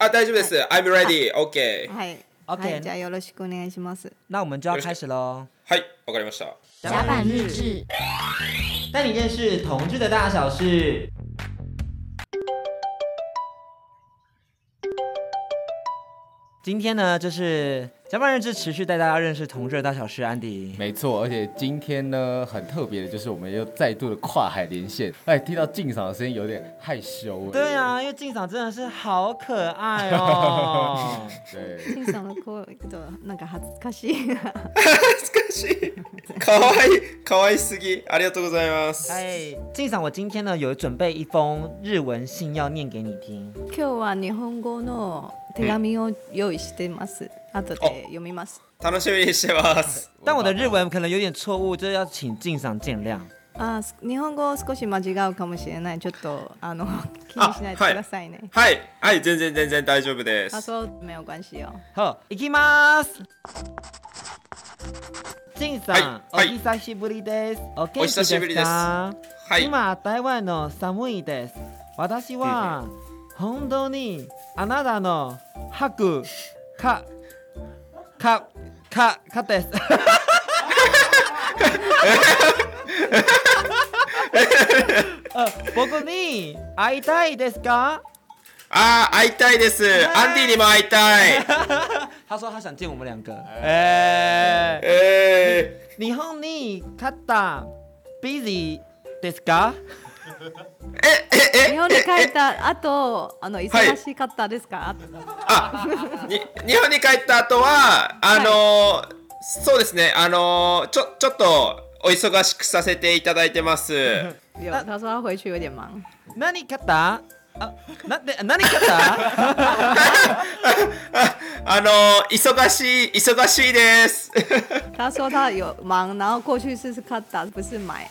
啊，大吉です。I'm ready。OK。嗨，OK，加油了，小姑娘，小伙子。那我们就要开始喽。是。OK。明白了。甲板日志，带你认识同质的大小事。今天呢，就是搅拌认知，持续带大家认识同志的大小事。安迪，没错，而且今天呢，很特别的就是，我们又再度的跨海连线。哎，听到静嫂的声音，有点害羞。对啊，因为静嫂真的是好可爱哦。对，静嫂的哭，对，なんか恥ずかしい。恥ずかしい。可愛い、可愛いすぎ。ありがとうございます。是。静嫂，我今天呢有准备一封日文信要念给你听。今日は日本語の手紙を用意してます。嗯、後で読みます。楽しみにしてます。但我的日文可能有点错误，这要请敬赏见谅。あ、日本語少し間違うかもしれない。ちょっとあの気にしないでくださいね。はい、はい、全然全然大丈夫です。あ、そう没有关系よ。好、行きます。陳さん、お久しぶりです。お元気ですか？はい、今台湾の寒いです。私は。本当にあなたの吐くかかかかです僕に会いたいですかああ、会です。いです。アンデ他说他想见我们两个。哎哎，日本に勝った busy ですか？ええ日本に帰った後あの忙しかったですか、はい、あに日本に帰った後はあの、はい、そうですねあのちょちょっとお忙しくさせていただいてます。他说他回去有点忙。何你干啥？あ、なで、何かさあの、忙しい、忙しいです。他说他有忙，然后过去是是看打，不是买。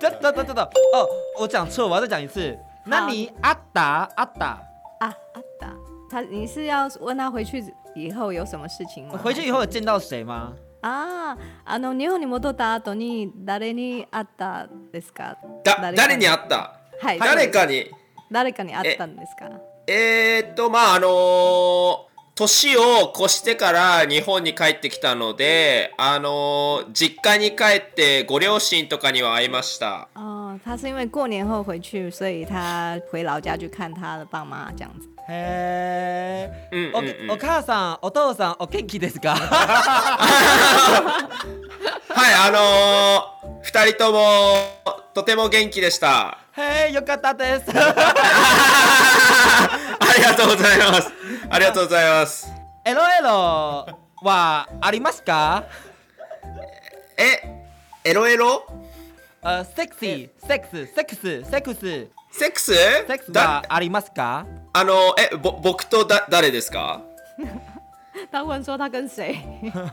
等等等等，哦，我讲错，我要再讲一次。那你阿达阿达啊阿达，他你是要问他回去以后有什么事情吗？回去以后有见到谁吗？ああ、あの日本に戻った後に誰に会ったですか？だ誰に会った？はい。誰かに誰かに会ったんですか？えー、っとまああの年を越してから日本に帰ってきたので、あの実家に帰ってご両親とかには会いました。あ、他是因为过年后回去，所以他回老家去看他的爸妈这样子。へえ、お母さん、お父さん、お元気ですかはい、あのー、2人ともとても元気でした。へえ、よかったです。ありがとうございます。ありがとうございます。エロエロはありますかえ、エロエロあセクシー、セックス、セックス、セックス。セックスセックスはありますかあの、え、ぼ僕とだ誰ですか 他问说他跟谁？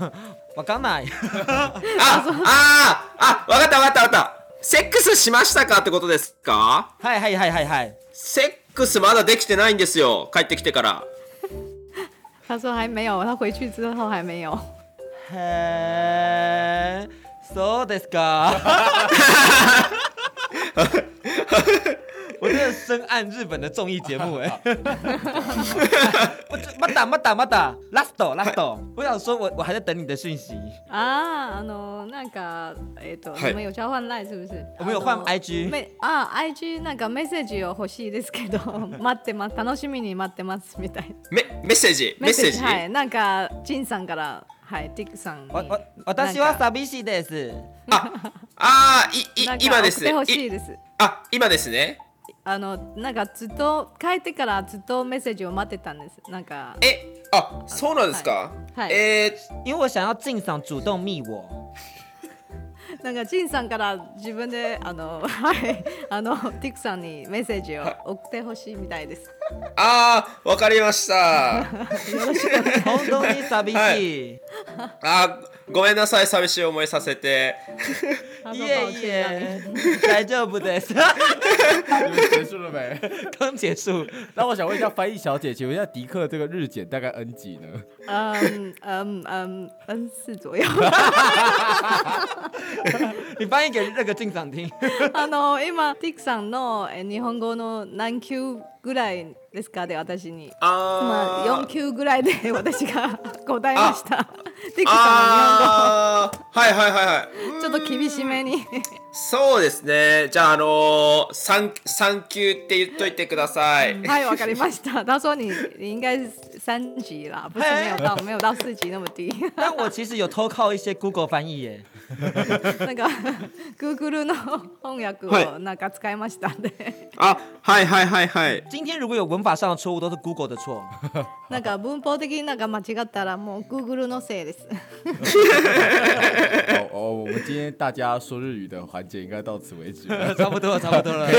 わかんない。あ、あ、あ、わかったわかったわかった。セックスしましたかってことですかはいはいはいはいはいセックスまだできてないんですよ帰ってきてから他说还没有他回去之后还没有へえそうですか 我真的深谙日本的综艺节目哎、欸。我就またまたまたラストラス我想说我我还在等你的讯息。啊，あのなんかえっ、と、は们有交换 LINE 是不是？我们有换 IG。めあ IG なんかメッセージを欲しいですけど待ってます楽しみに待ってますみたいな。メメッセージ メッセージはいなんかジさんからはいティックさんに。わわ私は寂しいです。ああいい今です。あ今ですね。あのなんかずっと帰ってからずっとメッセージを待ってたんですなんかえあそうなんですか、はい、えー、因为我想要静さん主動密我 なんかジさんから自分であのはいあのティクさんにメッセージを送ってほしいみたいです ああ、わかりました。本当に寂しい。はい、あごめんなさい、寂しい思いさせて。いえいえ、大丈夫です。结束了没？刚结束。那我想问一下翻译小姐，请问一下迪克这个日检大概 N 几呢？嗯嗯嗯，N 四左右。你翻译给那个听。あの今、ディクさんの日本語の何級ぐらいですかで私にあ、まあ、4級ぐらいで 私が 答えましたテクさんの日本語はいはいはいはいちょっと厳しめにそうですねじゃああのー、3, 3級って言っといてくださいはいわかりましただそうに应该三级啦，不是没有到没有到四级那么低。但我其实有偷靠一些 Google 翻译耶。那个 Google no 本约那个使えましたで。啊，嗨嗨嗨嗨！今天如果有文法上的错误，都是 Google 的错。那 个文法的，那个错啦，Google 的。哦哦，我们今天大家说日语的环节应该到此为止了，差不多，了，差不多了。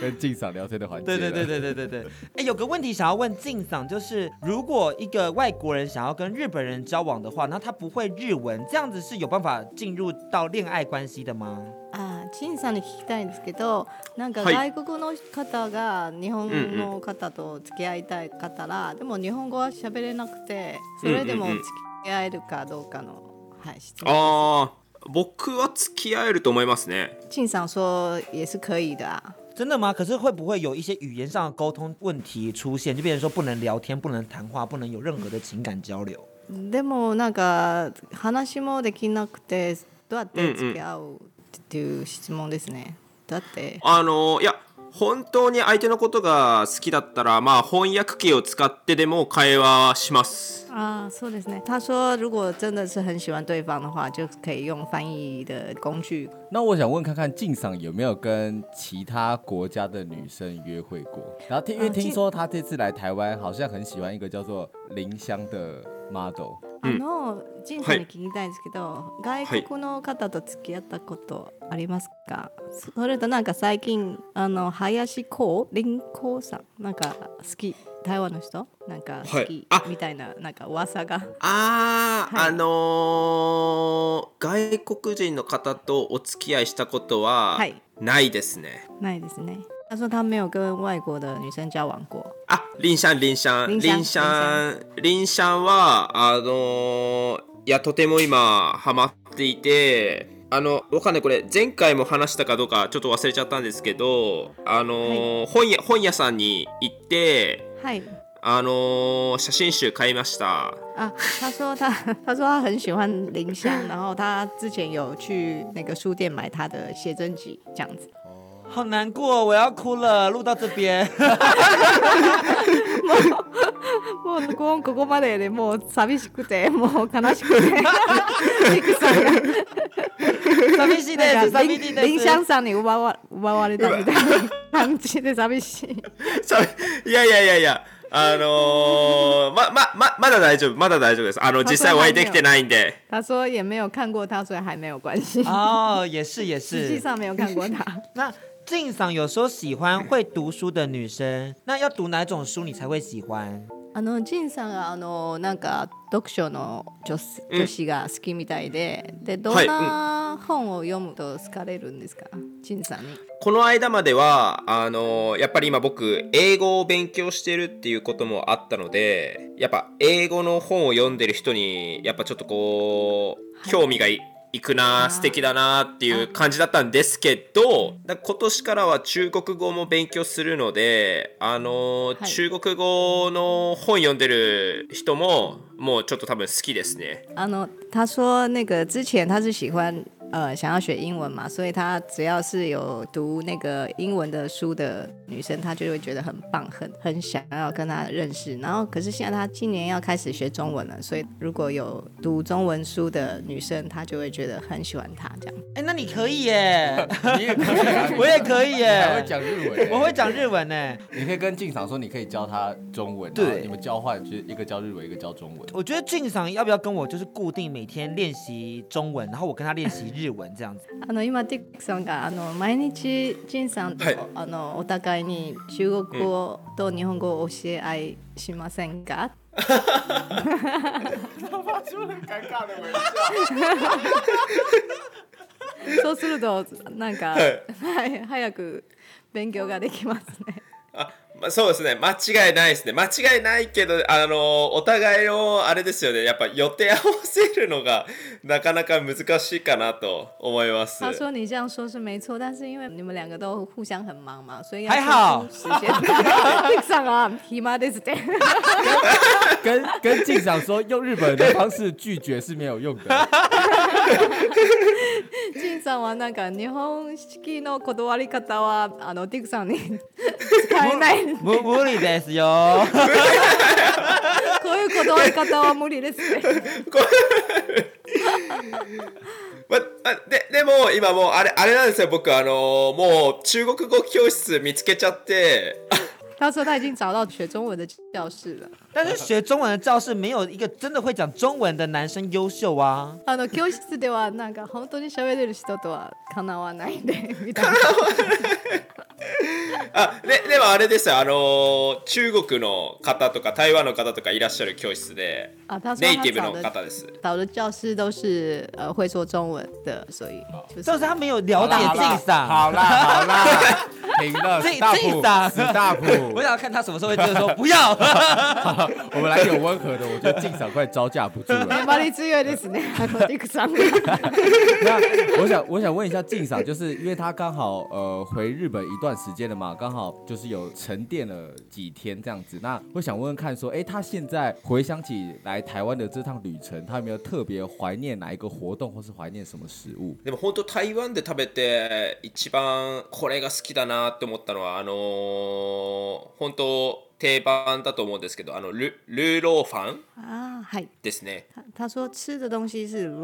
跟静嫂聊天的环节。对对对对对对对。哎，有个问题想要问静嫂，就是。如果一个外国人想要跟日本人交往的话，那他不会日文，这样子是有办法进入到恋爱关系的吗？あ陳さんに聞きたいんですけどなんか外国の方が日本の方と付き合いたい方ら、でも日本語は喋れなくてそれでも付き合えるかどうかの、はい、質問ああ僕は付き合えると思いますね。陳さんそ说也是可以的、啊。真的吗？可是会不会有一些语言上的沟通问题出现，就变成说不能聊天、不能谈话、不能有任何的情感交流？でも話もできなくてどうやって付き合うっていう質問ですね。って？あのいや。本当に相手のことが好きだったら、まあ、翻訳機を使ってでも会話します。あそうですね。他说，如果真的是很喜欢对方的话，就可以用翻译的工具。那我想问看看，静有没有跟其他国家的女生约会过？然后听，因为听说他这次来台湾，好像很喜欢一个叫做林香的。窓。あの、ジさんに聞きたいんですけど、はい、外国の方と付き合ったことありますか、はい、それとなんか最近、あの、林公、林光さん、なんか好き、台湾の人なんか好き、はい、みたいな、なんか噂が。ああ、あのー、外国人の方とお付き合いしたことは、ないですね。ないですね。他说他没有跟外国的女生交往过。あ、リンシャン、リンシャン、リンシャン、リンシャンは、あのいや、とても今、ハマっていて、あの、わかんない、これ、前回も話したかどうか、ちょっと忘れちゃったんですけど、あの、はい、本屋、本屋さんに行って、はい。あのー、写真集買いました。あ、他说他 他说他很喜欢林香，然后他之前有去那个书店买他的写真集，这样子。好难过，我要哭了。录到这边，もうもう録音ここまででもう寂しくてもう悲しくて、寂しいです。寂しいです。リンシャンさんに奪わ奪われたみたいな感じで寂しい。いやいやいやいや。あのー、ま、ま、ま、まだ大丈夫、まだ大丈夫です。あの、実際お会いできてないんで。他说也没有看过他，所以还没有关系。哦，也是也是。实际上没有看过他。那静赏有时候喜欢会读书的女生，那要读哪种书你才会喜欢？あのジンさんはあのなんか読書の女女子が好きみたいで、でどんな本を読むと好かれるんですか、ジンさんに。この間まではあのやっぱり今僕英語を勉強してるっていうこともあったのでやっぱ英語の本を読んでる人にやっぱちょっとこう興味がい、はい行くな素敵だなっていう感じだったんですけど今年からは中国語も勉強するのであの、はい、中国語の本読んでる人ももうちょっと多分好きですね。あの他说那个之前他是喜欢呃，想要学英文嘛，所以他只要是有读那个英文的书的女生，他就会觉得很棒，很很想要跟她认识。然后，可是现在他今年要开始学中文了，所以如果有读中文书的女生，她就会觉得很喜欢她这样。哎，那你可以耶，你也可以，我也可以耶，我会讲日文，我会讲日文呢。你可以跟静赏说，你可以教他中文，对，你们交换，就是一个教日文，一个教中文。我觉得静赏要不要跟我就是固定每天练习中文，然后我跟他练习日。日文这样子。あの今ティックさんがあの毎日ジンさんと、はい、あのお互いに中国語と日本語を教え合いしませんか？そうするとなんか、はい、はい、早く勉強ができますね。あそうですね。間違いないですね。間違いないけど、あの、お互いをあれですよね。やっぱ予定合わせるのが、なかなか難しいかなと思います。他说你这样说是没错，但是因为你们两个都互相很忙嘛，所以还好。敬上啊，ひまですって。跟跟敬上说，用日本人的方式拒绝是没有用的。ジンさんはなんか日本式の断り方はあのディクさんに使えない。無無理ですよ こういうことり方は無理ですね まあ、ででも今もうあれあれなんですよ僕あのー、もう中国語教室見つけちゃって他说他已经找到学中文的教室了，但是学中文的教室没有一个真的会讲中文的男生优秀啊。あの教室ではなんか本当に喋れる人とはかなわないでみたいな。あででもあれですよあのー中国の方とか台湾の方とかいらっしゃる教室でネイティブの方です找的教室都是会说中文的，所以就是他有了解好啦好啦，停了，这这死大 我想看他什么时候会就是说不要。我们来点温和的，我觉得快招架不住了。いです那我想我想问一下就是因为他刚好呃回日本一段段时间了嘛，刚好就是有沉淀了几天这样子。那我想问问看，说，哎、他现在回想起来台湾的这趟旅程，他有没有特别怀念哪一个活或是怀念什么食物？でも本当台湾で食べて一番これが好きだなって思ったのはあの本当。定番だと思うんですけど、あのルルーローファンあはい。ですね。他说吃的东西是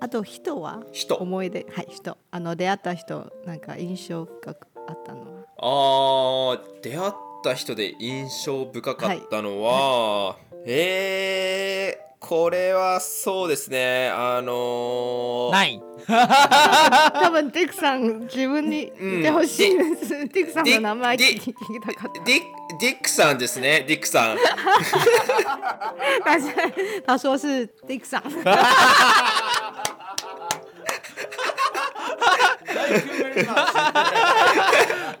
あと人は人思い出はい人あの出会った人なんか印象深くあったのはあ出会った人で印象深かったのは、はいはい、えー、これはそうですねあのー、ない多分テクさん自分に言ってほしいです、うん、テクさんの名前聞きたかったディックさんですねディックさん他说是ディックさん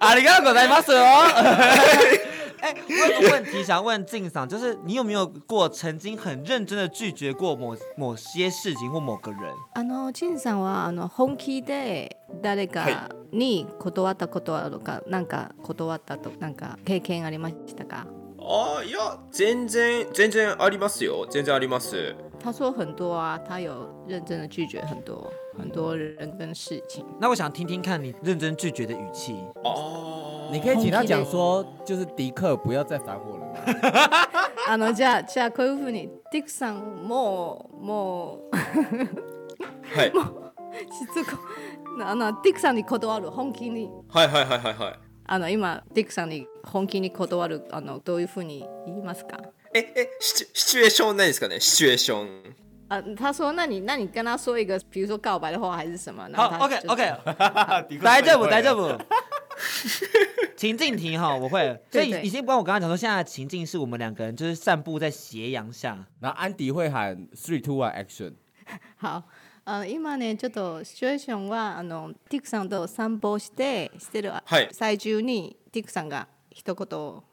ありがとうございますえ、哎，我有个问题想问静赏，就是你有没有过曾经很认真的拒绝过某某些事情或某个人？あの静さんはあの本気で誰かに断ったことあるか、なんか断ったとなんか経験ありましたか？あいや全然全然ありますよ全然あります。他说很多啊，他有认真的拒绝很多。很多人跟事情。那我想听听看你认真拒绝的语气哦，你可以请他讲说，就是迪克不要再烦我了吗。あのじゃじゃこういうふうにディクさんもうもうはい、もうしつこあのディクさんに断る本気にはいはいはいはいはいあの今ディクさんに本気に断るあのどういうふうに言いますかええシチュシチュエーションないですかねシチュエーション啊，他说，那你，那你跟他说一个，比如说告白的话，还是什么？好，OK，OK，来这不，来 这不，情境 题哈，我会。所以已经不管我刚刚讲说，现在情境是我们两个人就是散步在斜阳下。然后安迪会喊 three two one action。好，啊，今晩呢，ちょっとシチュエーションはあのティクさんと散歩してしてる最中にティクさんが一言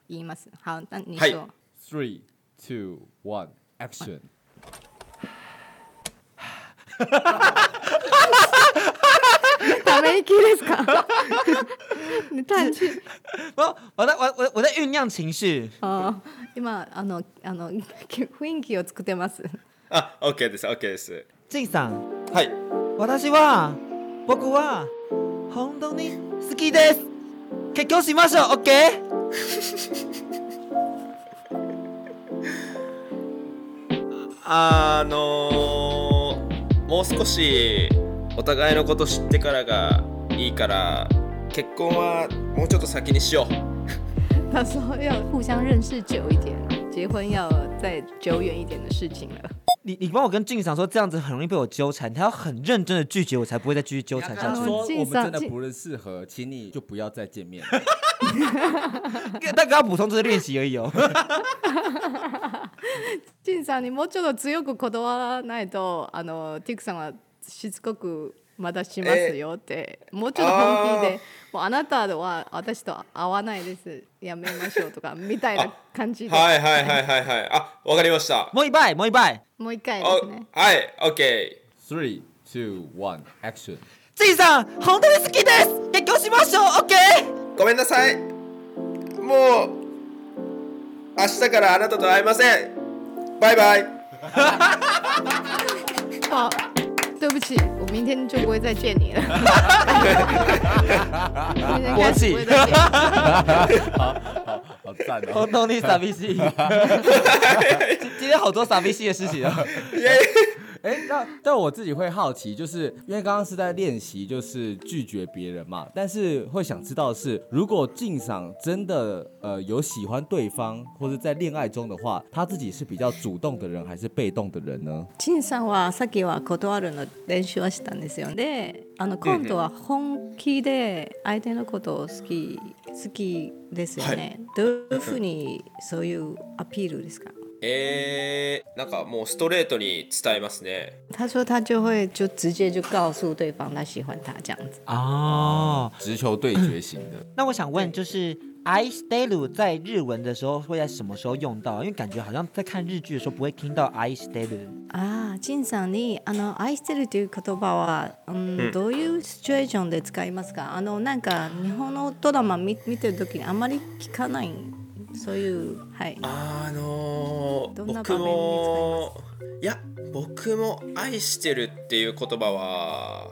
言います。好，那你说。three two one action。ため息ですか？叹 气。我我在我我在酝酿情绪。あ、今あのあの雰囲気を作ってます。あ、OK です OK です。ジンさん。はい。私は僕は本当に好きです。結婚しましょう OK。あのーもう少しお互いのこと知ってからがいいから結婚はもうちょっと先にしよう。到 时要互相认识久一点。结婚要再久远一点的事情了。你你帮我跟晋赏说，这样子很容易被我纠缠，他要很认真的拒绝我才不会再继续纠缠。下去。我们真的不是适合，请你就不要再见面。大哥要补充这是练习而已哦。晋 尚，你もうちょっと強くこだないとあのティクさんはしつこく。まだしますよって、もうちょっと本気でもうあなたは私と合わないですやめましょうとかみたいな感じではいはいはいはいはいあわかりましたもう一回もう一回もう一回ですねはい OK321 アクションついさん本当に好きです結婚しましょう OK ごめんなさいもう明日からあなたと会いませんバイバイ あ、对不起。明天就不会再见你了。国 庆，好好好赞哦！动力撒币器，今天好多傻逼戏的事情啊。哎，那但我自己会好奇，就是因为刚刚是在练习，就是拒绝别人嘛。但是会想知道是，如果进赏真的呃有喜欢对方或者在恋爱中的话，他自己是比较主动的人还是被动的人呢？进赏はさっきはこるの練習はしたんですよ。で、あの今度は本気で相手のことを好き好きですよね。どういうふうにそういうアピールですか？えなんかもうストレートに伝えますね。他说他就会就直接就告诉对方他喜欢他这样子。哦，直球对决型的。那我想问，就是 I stay l 在日文的时候会在什么时候用到？因为感觉好像在看日剧的时候不会听到 I stay lu。あ、さんにあの I stay l という言葉は、うどういうシチュエーションで使いますか？あのなんか日本のドラマ見見てる時にあまり聞かない。そういうはいあのー、僕もいや僕も「愛してる」っていう言葉は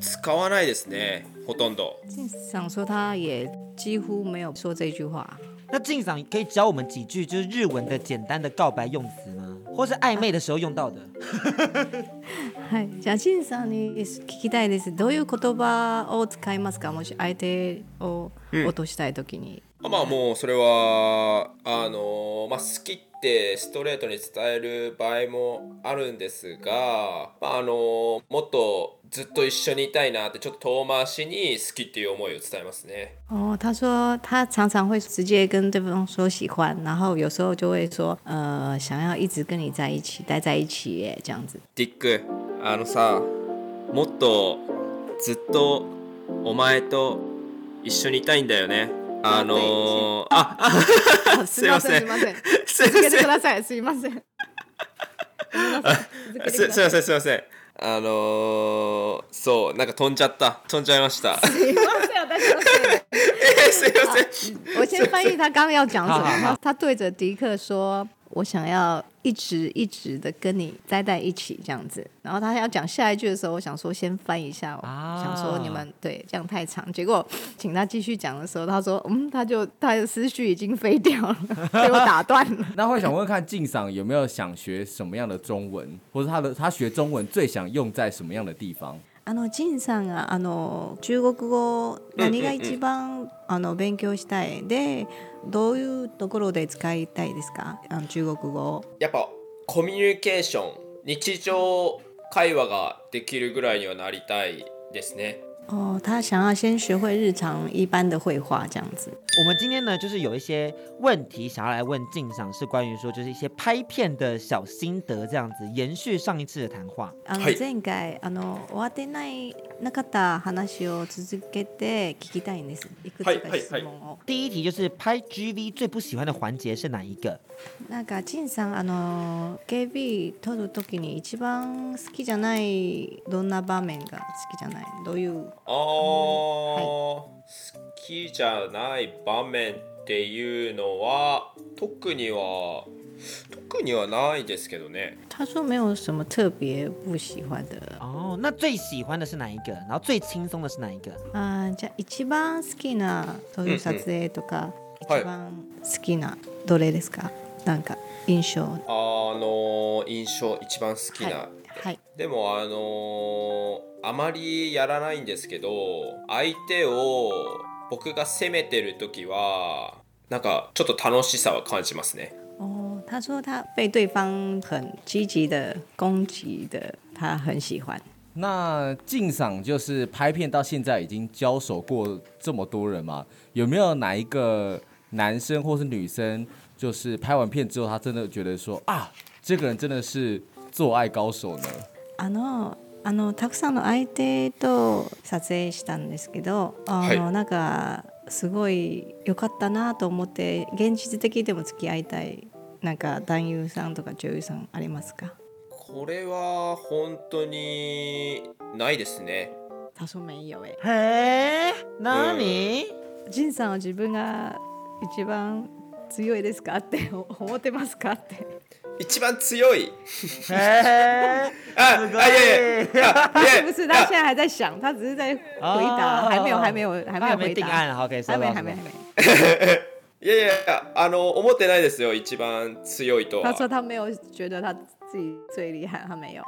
使わないですねほとんど。晋想说他也几乎没有说这句话。那可以教我们几句就是日文的简单的告白用词吗？或是暧昧的时候用到的？はい、じゃあ晋さんに聞きたいです。どういう言葉を使いますか？もし相手を落としたいときに。まあもうそれはあのまあ好きってストレートに伝える場合もあるんですが、まあ、あのもっとずっと一緒にいたいなってちょっと遠回しに好きっていう思いを伝えますね。哦，他说他常常会直接跟对方说喜欢，然后有时候就会说呃想要一直跟你在一起，待在一起耶这样子。ディック、あのさ、もっとずっとお前と一緒にいたいんだよね。あのー、ああ すいませんすいません続けてくださいすいませんすいませんすいません あのー、そうなんか飛んじゃった飛んじゃいましたすいません私のせい す哎，ません。我先翻译他刚要讲什么。他对着迪克说：“我想要一直一直的跟你待在一起这样子，然后他要讲下一句的时候，我想说先翻一下，想说你们对这样太长。结果请他继续讲的时候，他说嗯，他就他的思绪已经飞掉了，被我打断了。那会想问看静赏有没有想学什么样的中文，或者他的他学中文最想用在什么样的地方？あの仁さんがあの中国語何が一番、あの勉強したいでどういうところで使いたいですかあの中国語やっぱコミュニケーション日常会話ができるぐらいにはなりたいですね哦，他想要先学会日常一般的绘画这样子。我们今天呢，就是有一些问题想要来问静赏，是关于说就是一些拍片的小心得这样子，延续上一次的谈话。那个的話を続けて聞きたいんです。いくつか質問を。第一题就是拍 GV 最不喜欢的环节是哪一个？なんか陳さんあの KV 撮るときに一番好きじゃないどんな場面が好きじゃない？どういう？ああ、はい、好きじゃない場面っていうのは特には。特にはないですけどね。他说没有什么特别不喜欢的。哦，那最喜欢的是哪一个？然后最轻松的是哪一个？啊、じゃ一番好きなそういう撮影とか、うん一番好きなどれですか？なんか印象。あの印象一番好きな。はいでもあのあまりやらないんですけど相手を僕が攻めてる時はなんかちょっと楽しさは感じますね他说他被对方很积极的攻击的，他很喜欢。那敬赏就是拍片到现在已经交手过这么多人嘛？有没有哪一个男生或是女生，就是拍完片之后，他真的觉得说啊，这个人真的是做爱高手呢？あのあのたくさんの相手と撮影したんですけど、あのなんかすごい良かったなと思って、現実的でも付き合いたい。なんか男優さんとか女優さんありますかこれは本当にないですね。他说没有え。へえ、なに？仁、うん、さんは自分が一番強いですかって 思ってますかって。一番強い。へえ。あ、啊い耶！他不是，他现在还在想，他只是在回答，还没有，还没有，还没有回答。还没定案，OK，还没，还没，还没。いやいやあの思ってないですよ一番強いと他说他没有觉得他自己最厉害，他没有。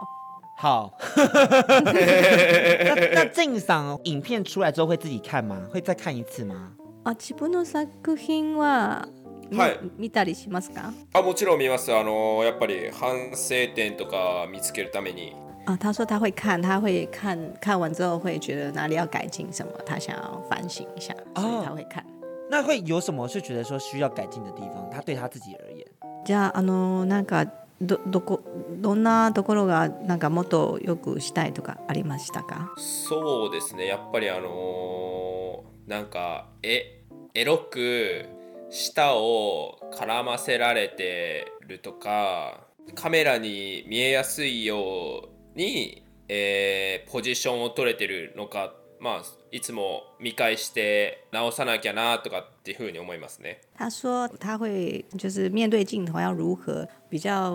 好，那那静ん、影片出来之后会自己看吗？会再看一次吗？あ、自分の作品ははい、見たりしますかあもちろん見ますあのやっぱり反省点とか見つけるためにあ他说他会看他会看看完之后会觉得哪里要改进什么他想要反省一下所以他会看那会有什么是觉得说需要改进的地方？他对他自己而言，じゃああのなんかどどこどんなところがなんかもっとよくしたいとかありましたか？そうですね。やっぱりあのー、なんかえエロく舌を絡ませられてるとか、カメラに見えやすいように、えー、ポジションを取れてるのか、まあ。いつも見返して直さなきゃなとかっていうふうに思いますね。他说他会就是面对镜头要如何比较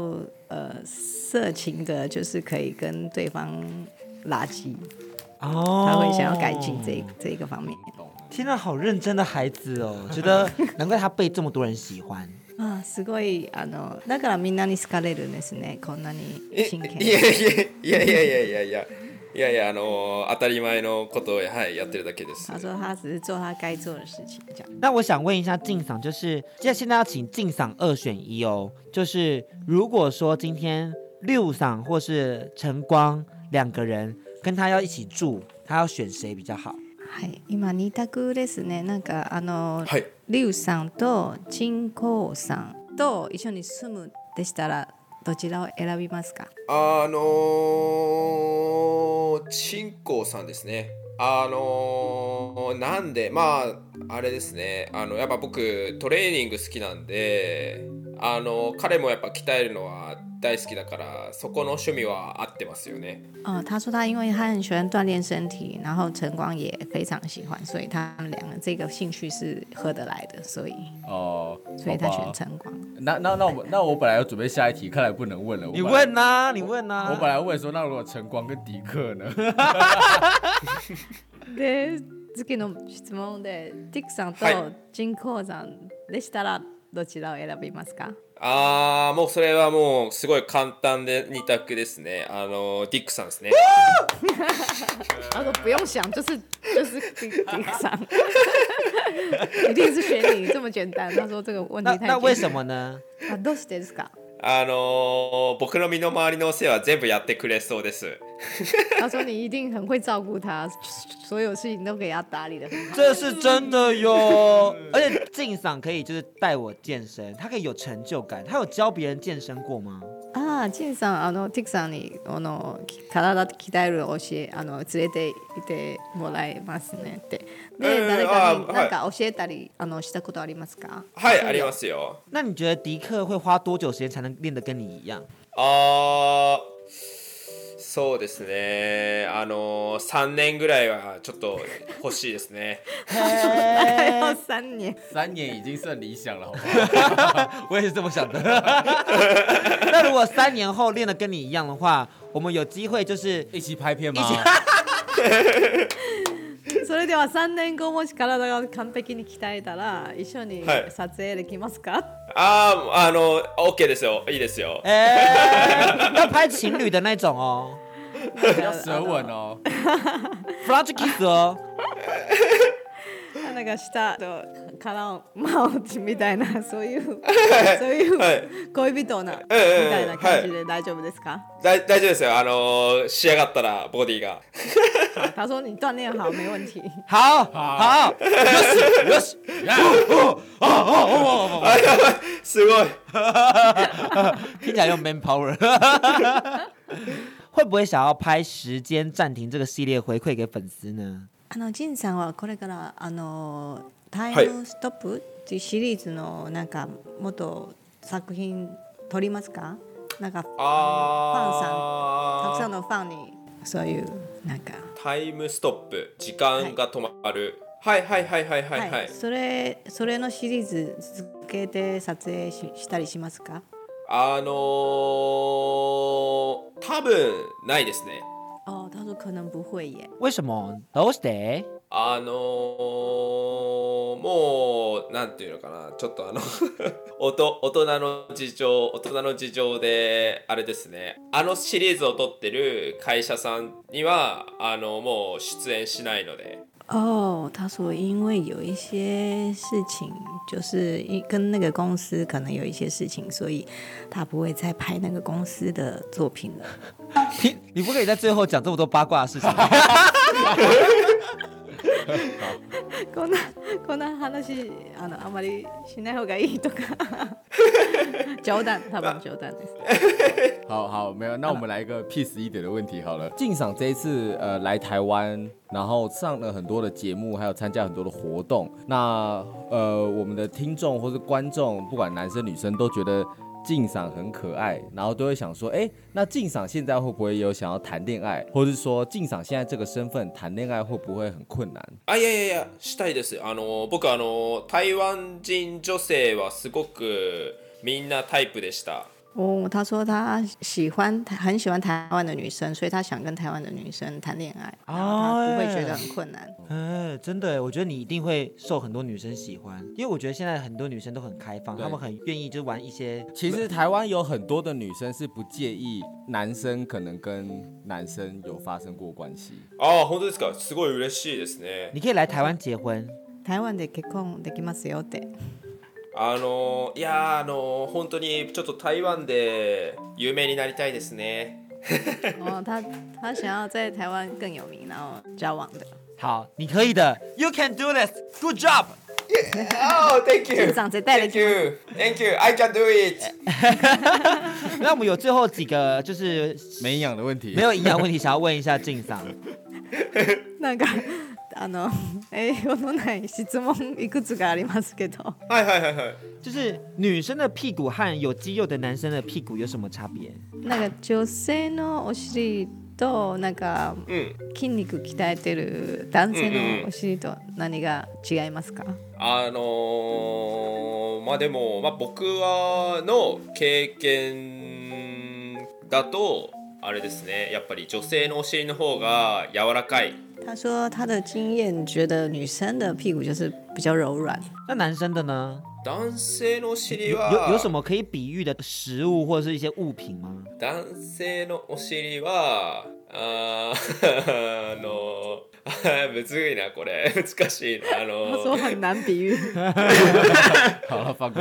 呃色情的，就是可以跟对方垃圾。哦，他会想要改进这这一个方面。天哪、好认真的孩子哦！觉得难怪他被这么多人喜欢。あすごいあのだからみんなに好かれるんですねこんなに真剣い いやいやいやいやいやいやいや、あの当たり前のことをはいやってるだけです。他说他只是做他该做的事情，这样。那我想问一下静赏，就是现现在要请静赏二选一哦，就是如果说今天六赏或是晨光两个人跟他要一起住，他要选谁比较好？はい、今二択ですね。なんかあの、はい、リュウさんとチンさんと一緒に住むでしたらどちらを選びますかあのちんこさんですねあのー、なんでまああれですねあのやっぱ僕トレーニング好きなんであの彼もやっぱ鍛えるのは大好きだからそこの趣味は合ってますよね。あ、他说他因为他很喜欢锻炼身体，然后晨光也非常喜欢，所以他们两个这个兴趣是合得来的，所以哦，所以他选晨光。那那那我那我本来要准备下一题，看来不能问了。你问呐、啊，你问呐、啊。我本来问说，那如果晨光跟迪克呢？で次の質問で、ディクさんとジンコウさんでしたらどちらを選びますか？はいああ、もうそれはもうすごい簡単で二択ですね。あのディックさんですね。あの、不用想，就是就是一定是你这么简单。他说这个问题太那为什么呢？どうしてですか？あのー僕の身の回りのお世話全部やってくれそうです。他说：“你一定很会照顾他，所有事情都给他打理好。这是真的哟！而且进赏可以就是带我健身，他可以有成就感。他有教别人健身过吗？啊，赏あのにあの体鍛える教えあの連れててもらえますねってで誰かにか教えたりあのしたことありますか？はいありますよ。那你觉得迪克会花多久时间才能练得跟你一样？啊。そうですねあの3年ぐらいはちょっと欲しいですね3 三年。三年已经算理想了，好不年。我也是这么想的。那如果三年后练的跟你一样的话，我们有机会就是一起拍片吗？一起それでは3年後もし体が完璧に鍛えたら一緒に撮影できますか、はい、あああの OK ですよいいですよええ要パイ侣的那种哦ない吻哦 f r a n c h k i s 鼻が下とラオマオチみたいな そういうそういう恋人なみたいな感じで大丈夫ですか？大大丈夫ですよ。あのー、仕上がったらボディが。他说你锻炼好，没问题。好，好，よし、よ し、あ哦哦あ哦！哎呀，すごい，听起来用 man power。会不会想要拍时间暂停这个系列回馈给粉丝呢？あの仁さんはこれからあのタイムストップっていうシリーズのなんか元作品撮りますか？なんかファンさんたくさんのファンにそういうなんかタイムストップ時間が止まる、はい、はいはいはいはいはい、はい、それそれのシリーズ続けて撮影ししたりしますか？あのー、多分ないですね。哦，他说可能不会耶。为什么？どうして？あのーもうなんていうのかなちょっとあの おと大人の事情大人の事情であれですねあのシリーズを撮ってる会社さんにはあのもう出演しないので哦，他说因为有一些事情就是一跟那个公司可能有一些事情，所以他不会再拍那个公司的作品了。你你不可以在最后讲这么多八卦的事情。こんなこんな話あのあまりしない方がいいとか。交 代他帮交代，好好没有，那我们来一个 peace 一点的问题好了。静赏这一次呃来台湾，然后上了很多的节目，还有参加很多的活动。那呃我们的听众或是观众，不管男生女生都觉得静赏很可爱，然后都会想说，哎，那静赏现在会不会有想要谈恋爱，或是说静赏现在这个身份谈恋爱会不会很困难？啊呀呀呀，したいです。あの僕あの台湾人女性はすごくみんなタイプでした。哦，他说他喜欢很喜欢台湾的女生，所以他想跟台湾的女生谈恋爱，然他不会觉得很困难。嗯，真的，我觉得你一定会受很多女生喜欢，因为我觉得现在很多女生都很开放，她们很愿意就玩一些。其实台湾有很多的女生是不介意男生可能跟男生有发生过关系。哦，本当ですか？すごい嬉しいですね。你可以来台湾结婚。台湾で結婚できますよで。あのいやあの本当にちょっと台湾で有名になりたいですね。哦，他他想要在台湾更有名，然后交往的。好，你可以的，You can do this. Good job. Yeah. Oh, thank you. 长谁带的？Thank you. Thank you. I can do it. 那我们有最后几个就是没营养的问题，没有营养问题，想要问一下静桑。那个。あの栄養 のない質問いくつがありますけど。はいはいはいはい。就是女生的屁股和有肌肉的男生的屁股有什么差别？なんか女性のお尻となんか筋肉鍛えてる男性のお尻と何が違いますか？あのー、まあでもまあ僕はの経験だと。あれですねやっぱり女性のお尻の方が柔らかい他说他的经验觉得女生的屁股就是比较柔软。那男生的呢？有有有什么可以比喻的食物或者是一些物品吗？男性のお尻は あの物 いなこれ難しいあの。说很难比喻。哈，哈，哈，哈，哈，哈，哈，哈，哈，哈，哈，哈，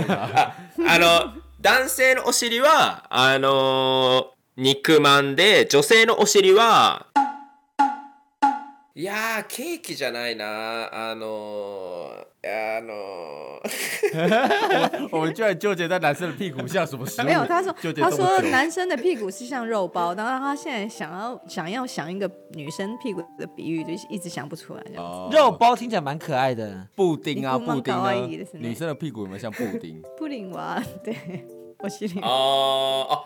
哈，哈，哈，いや、ケーキじゃないな、あの、あの。我居然纠结在男生的屁股像什么？没有，他说他说男生的屁股是像肉包，然后他现在想要想要想一个女生屁股的比喻，就一直想不出来。肉包听起来蛮可爱的，布丁啊，布丁女生的屁股有没有像布丁？布丁娃，对，我心里。哦哦，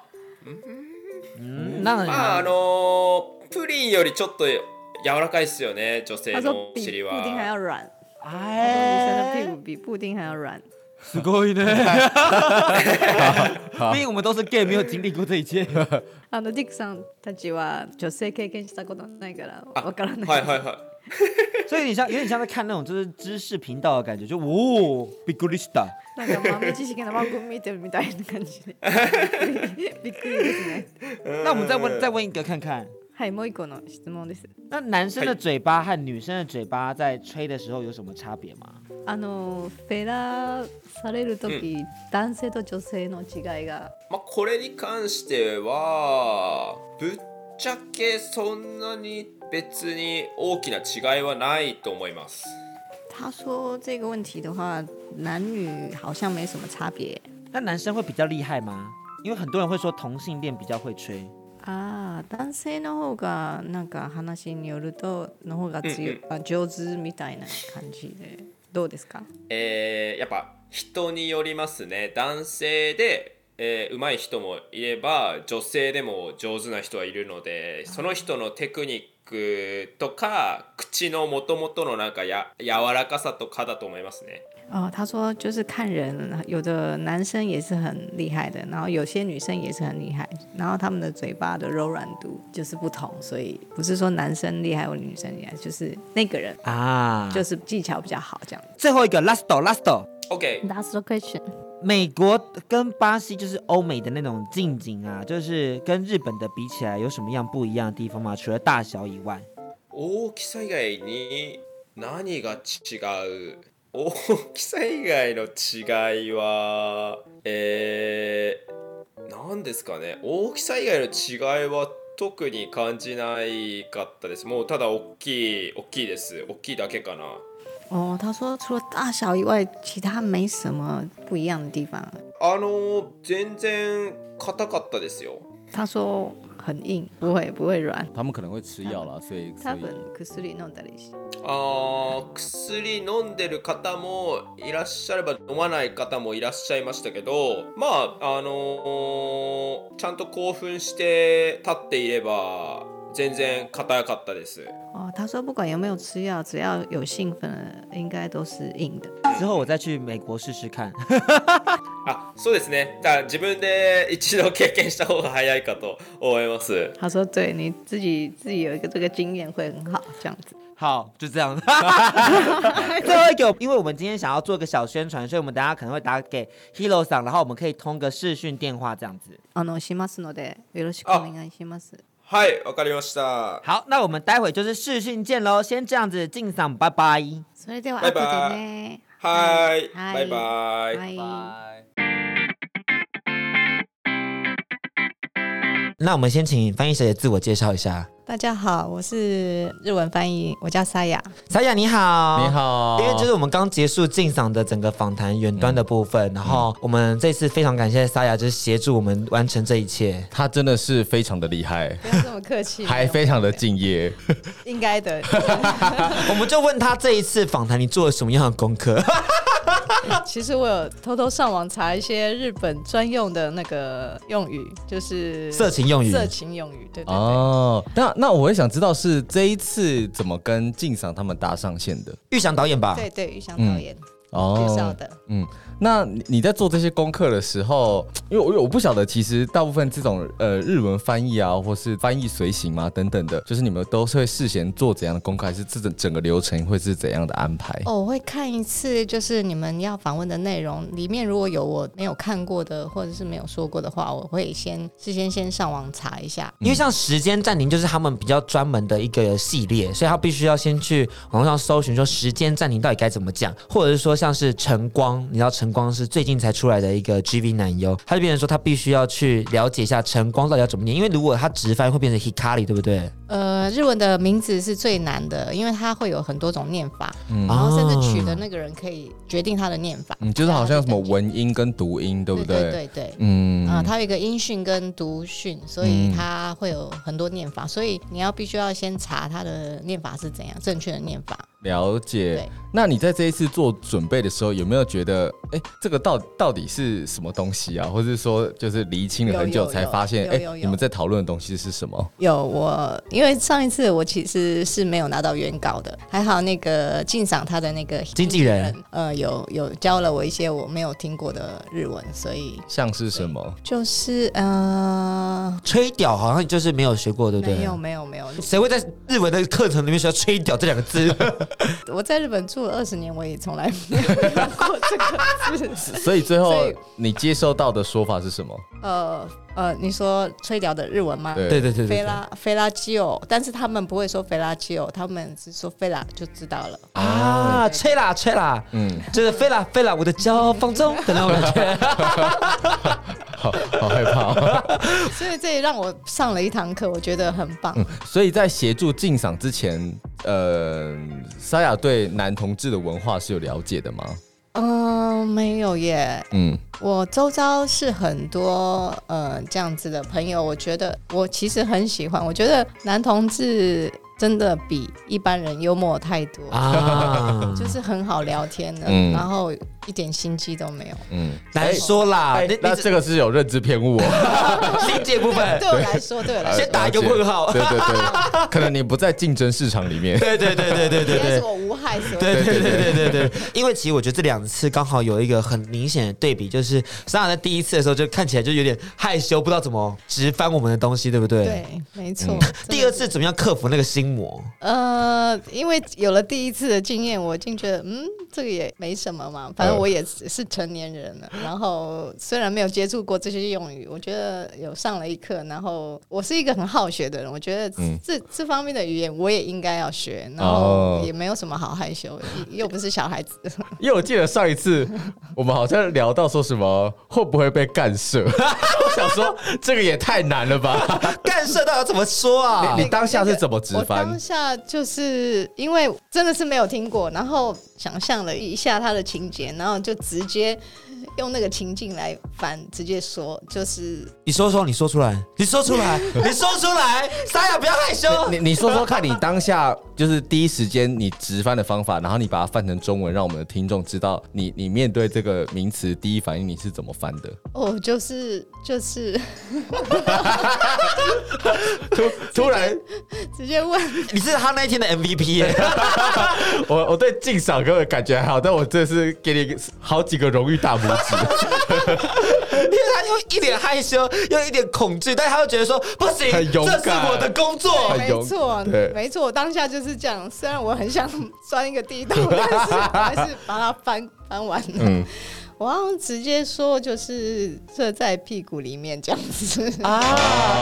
嗯，那那。啊，あのプリンよりちょっと。柔らかいっすよね女性の尻は。布丁还要软。女的屁股比布丁还要软。すごいね。因为我们都是 gay，没有经历过这一切。あのディックさんたちは女性経験したことないからわからない。はいはいはい。所以你像有点像在看那种就是知识频道的感觉，就哦，びっくり知番組見てるみたいな感じで。びっくりですね。那我们再问再问一个看看。はい、もう一個の質問です。那男生的嘴巴和女生的嘴巴在吹的时候有什么差别吗？あのフェラーされる時、男性と女性の違いがまあ、これに関してはぶっちゃけそんなに別に大きな違いはないと思います。他说这个问题的话，男女好像没什么差别。那男生会比较厉害吗？因为很多人会说同性恋比较会吹。ああ男性の方がなんか話によるとの方が強、うんうん、あ上手みたいな感じでどうですかえー、やっぱ人によりますね男性で、えー、上手い人もいれば女性でも上手な人はいるのでその人のテクニックとか口のもともとのなんかや柔らかさとかだと思いますね哦，他说就是看人，有的男生也是很厉害的，然后有些女生也是很厉害，然后他们的嘴巴的柔软度就是不同，所以不是说男生厉害或女生厉害，就是那个人啊，就是技巧比较好这样。最后一个 last o n last o OK last question，美国跟巴西就是欧美的那种近景啊，就是跟日本的比起来有什么样不一样的地方吗？除了大小以外，大きさ以外に何が違う大きさ以外の違いはえー、何ですかね大きさ以外の違いは特に感じないかったですもうただ大きい大きいです大きいだけかな哦，他说除了大小以外，其他没什么不一样的地方。あの全然硬かったですよ。他说很硬，不会不会软。他们可能会吃药啦，所以多分薬飲んだりし。ああ、薬飲んでる方もいらっしゃれば飲まない方もいらっしゃいましたけど、まああのー、ちゃんと興奮して立っていれば全然硬かったです。哦，他说不管有没有吃药，只要有兴奋，应该都是硬的。之后我再去美国试试看。あ、そうですね。だ自分で一度経験した方が早いかと思います。他说对，你自己自己有一个这个经验会很好，这样子。好，就这样。最后一个，因为我们今天想要做个小宣传，所以我们等下可能会打给 Hiro さ然后我们可以通个视讯电话这样子。あのしますのでよろしくお願いします。好，那我们待会就是视讯见喽，先这样子敬嗓，拜拜。拜拜。は拜。拜拜。拜拜。那我们先请翻译小姐自我介绍一下。大家好，我是日文翻译，我叫沙雅。沙雅你好，你好。因为就是我们刚结束进赏的整个访谈远端的部分，然后我们这次非常感谢沙雅，就是协助我们完成这一切。他真的是非常的厉害，不要这么客气，还非常的敬业。应该的。我们就问他这一次访谈你做了什么样的功课？其实我有偷偷上网查一些日本专用的那个用语，就是色情用语，色情用语，对对哦，那。那我也想知道是这一次怎么跟静赏他们搭上线的？玉祥导演吧？对对，玉祥导演介绍的，嗯。那你在做这些功课的时候，因为我我不晓得，其实大部分这种呃日文翻译啊，或是翻译随行嘛等等的，就是你们都会事先做怎样的功课，还是这整整个流程会是怎样的安排？我会看一次，就是你们要访问的内容里面如果有我没有看过的，或者是没有说过的话，我会先事先先上网查一下。因为像时间暂停就是他们比较专门的一个系列，所以他必须要先去网上搜寻说时间暂停到底该怎么讲，或者是说像是晨光，你要晨。晨光是最近才出来的一个 GV 男优，他就变成说他必须要去了解一下晨光到底要怎么念，因为如果他直翻会变成 Hikari，对不对？呃，日文的名字是最难的，因为它会有很多种念法，然后甚至取的那个人可以决定他的念法。嗯，就是好像什么文音跟读音，对不对？对对对，嗯啊，它有一个音讯跟读讯，所以它会有很多念法，所以你要必须要先查它的念法是怎样正确的念法。了解。那你在这一次做准备的时候，有没有觉得，哎，这个到到底是什么东西啊？或者说，就是厘清了很久才发现，哎，你们在讨论的东西是什么？有我因为。因为上一次我其实是没有拿到原稿的，还好那个敬赏他的那个经纪人，呃，有有教了我一些我没有听过的日文，所以像是什么，就是呃，吹屌，好像就是没有学过，对不对？没有，没有，没有，谁会在日文的课程里面学吹屌这两个字？我在日本住了二十年，我也从来没有过这个字，所以最后你接受到的说法是什么？呃。呃，你说吹掉的日文吗？对对对对。菲拉菲拉基欧，但是他们不会说菲拉基欧，他们是说菲拉就知道了啊，吹啦吹啦，嗯，就是菲拉菲拉，我的骄傲放纵，等那我感吹，好好害怕。哦，所以这也让我上了一堂课，我觉得很棒。所以在协助进赏之前，呃，沙雅对男同志的文化是有了解的吗？嗯，没有耶。嗯，我周遭是很多呃这样子的朋友，我觉得我其实很喜欢。我觉得男同志真的比一般人幽默太多，就是很好聊天的。然后。一点心机都没有，嗯，难说啦。那这个是有认知偏误哦，心解部分。对我来说，对，先打一个问号。对对对，可能你不在竞争市场里面。对对对对对对对，我无害。对对对对对对，因为其实我觉得这两次刚好有一个很明显的对比，就是上在第一次的时候就看起来就有点害羞，不知道怎么直翻我们的东西，对不对？对，没错。第二次怎么样克服那个心魔？呃，因为有了第一次的经验，我竟觉得嗯，这个也没什么嘛，反正。我也是成年人了，然后虽然没有接触过这些用语，我觉得有上了一课。然后我是一个很好学的人，我觉得这这方面的语言我也应该要学，然后也没有什么好害羞，又不是小孩子。因为我记得上一次我们好像聊到说什么会不会被干涉，我想说这个也太难了吧？干涉到底怎么说啊？你你当下是怎么直翻？当下就是因为真的是没有听过，然后。想象了一下他的情节，然后就直接用那个情境来反，直接说，就是你说说，你说出来，你说出来，你说出来，沙雅不要害羞，你你说说看你当下。就是第一时间你直翻的方法，然后你把它翻成中文，让我们的听众知道你你面对这个名词第一反应你是怎么翻的。哦，就是就是，突突然直接问，你是他那一天的 MVP。我我对敬赏哥的感觉还好，但我这是给你好几个荣誉大拇指，因 为他又一脸害羞，又一点恐惧，但他又觉得说不行，这是我的工作，没错，没错，当下就是。是这样，虽然我很想钻一个地洞，但是我还是把它翻翻完。了。我直接说就是射在屁股里面这样子啊？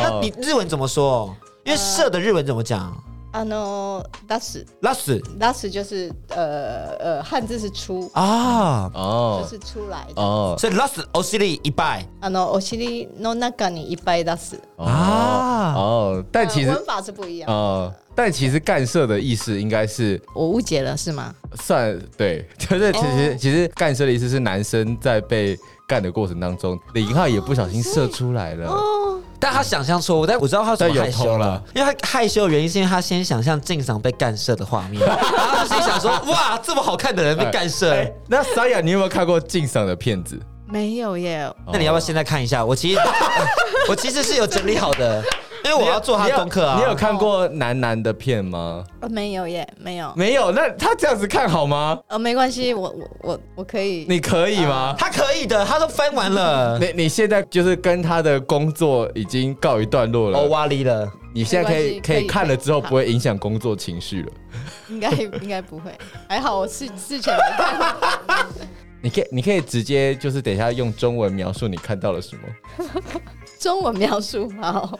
那你日文怎么说？因为射的日文怎么讲？啊，no，出す、出す、出す就是呃呃，汉字是出啊，哦，就是出来哦。所以出すお尻いっぱい，啊，no，お尻の中にいっぱい出す啊，哦。但其实文法是不一样哦但其实干涉的意思应该是我误解了是吗？算对，就 是其实其实干涉的意思是男生在被干的过程当中，的遗尿也不小心射出来了。但他想象错误，但我知道他是害羞了，因为他害羞的原因是因为他先想象镜赏被干涉的画面，然后心想说哇，这么好看的人被干涉。那 Saya，你有没有看过镜赏的片子？没有耶，那你要不要现在看一下？我其实 我其实是有整理好的。因为我要做他功课啊！你有看过男男的片吗？呃，没有耶，没有，没有。那他这样子看好吗？呃，没关系，我我我我可以。你可以吗？他可以的，他都翻完了。你你现在就是跟他的工作已经告一段落了。哦，哇哩了！你现在可以可以看了之后不会影响工作情绪了。应该应该不会，还好我是事前看。你可以你可以直接就是等一下用中文描述你看到了什么。中文描述包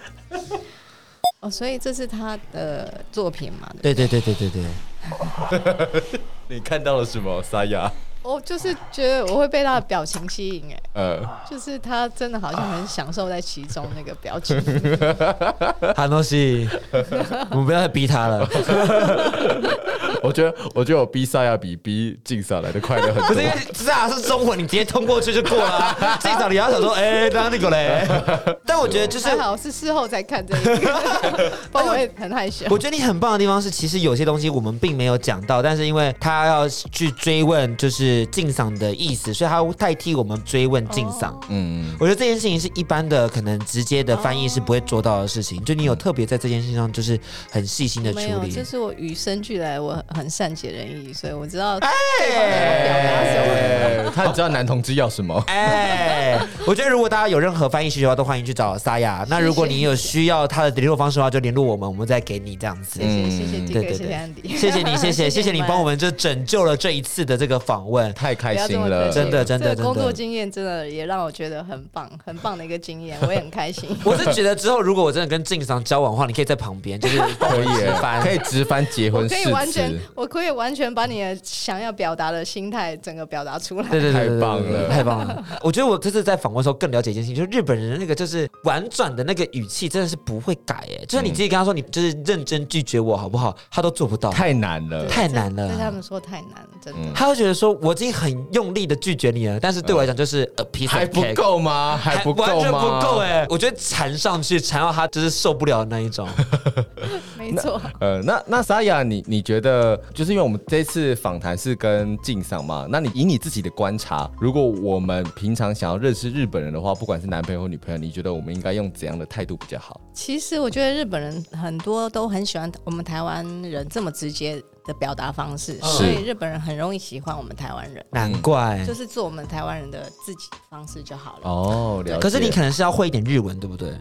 哦，所以这是他的作品嘛？对对对对对对。你看到了什么？撒哑。我就是觉得我会被他的表情吸引，哎，呃，就是他真的好像很享受在其中那个表情。韩东西，我们不要再逼他了。我觉得，我觉得我逼萨亚比逼静萨来的快乐很多。不是，至少是中文，你直接通过去就过啦。静萨你要想说：“ 哎，刚刚那个嘞。”但我觉得就是最好是事后再看这个，包括很害羞。我觉得你很棒的地方是，其实有些东西我们并没有讲到，但是因为他要去追问，就是。是敬赏的意思，所以他代替我们追问敬赏。嗯嗯，我觉得这件事情是一般的，可能直接的翻译是不会做到的事情。就你有特别在这件事情上，就是很细心的处理。没有，这是我与生俱来，我很善解人意，所以我知道 哎，方要他知道男同志要什么。哎，我觉得如果大家有任何翻译需求的话，都欢迎去找萨雅。那如果你有需要他的联络方式的话，就联络我们，我们再给你这样子。谢谢，谢谢，谢谢安迪，谢谢你，谢谢，谢谢你帮我们就拯救了这一次的这个访问。太开心了，真的真的，这个工作经验真的也让我觉得很棒，很棒的一个经验，我也很开心。我是觉得之后如果我真的跟正商交往的话，你可以在旁边，就是可以翻，可以直翻结婚，可以完全，我可以完全把你的想要表达的心态整个表达出来。太棒了，太棒了！我觉得我这次在访问的时候更了解一件事情，就是日本人那个就是婉转的那个语气真的是不会改，哎，就是你自己跟他说你就是认真拒绝我好不好，他都做不到，太难了，太难了。对他们说太难了，真的，他会觉得说我。我已经很用力的拒绝你了，但是对我来讲就是呃，皮还不够吗？还不够吗？完全不够哎！我觉得缠上去，缠到他就是受不了那一种。错，呃，那那沙雅，你你觉得就是因为我们这次访谈是跟静赏嘛，那你以你自己的观察，如果我们平常想要认识日本人的话，不管是男朋友或女朋友，你觉得我们应该用怎样的态度比较好？其实我觉得日本人很多都很喜欢我们台湾人这么直接的表达方式，所以日本人很容易喜欢我们台湾人，难怪就是做我们台湾人的自己方式就好了。哦，了解。可是你可能是要会一点日文，对不对？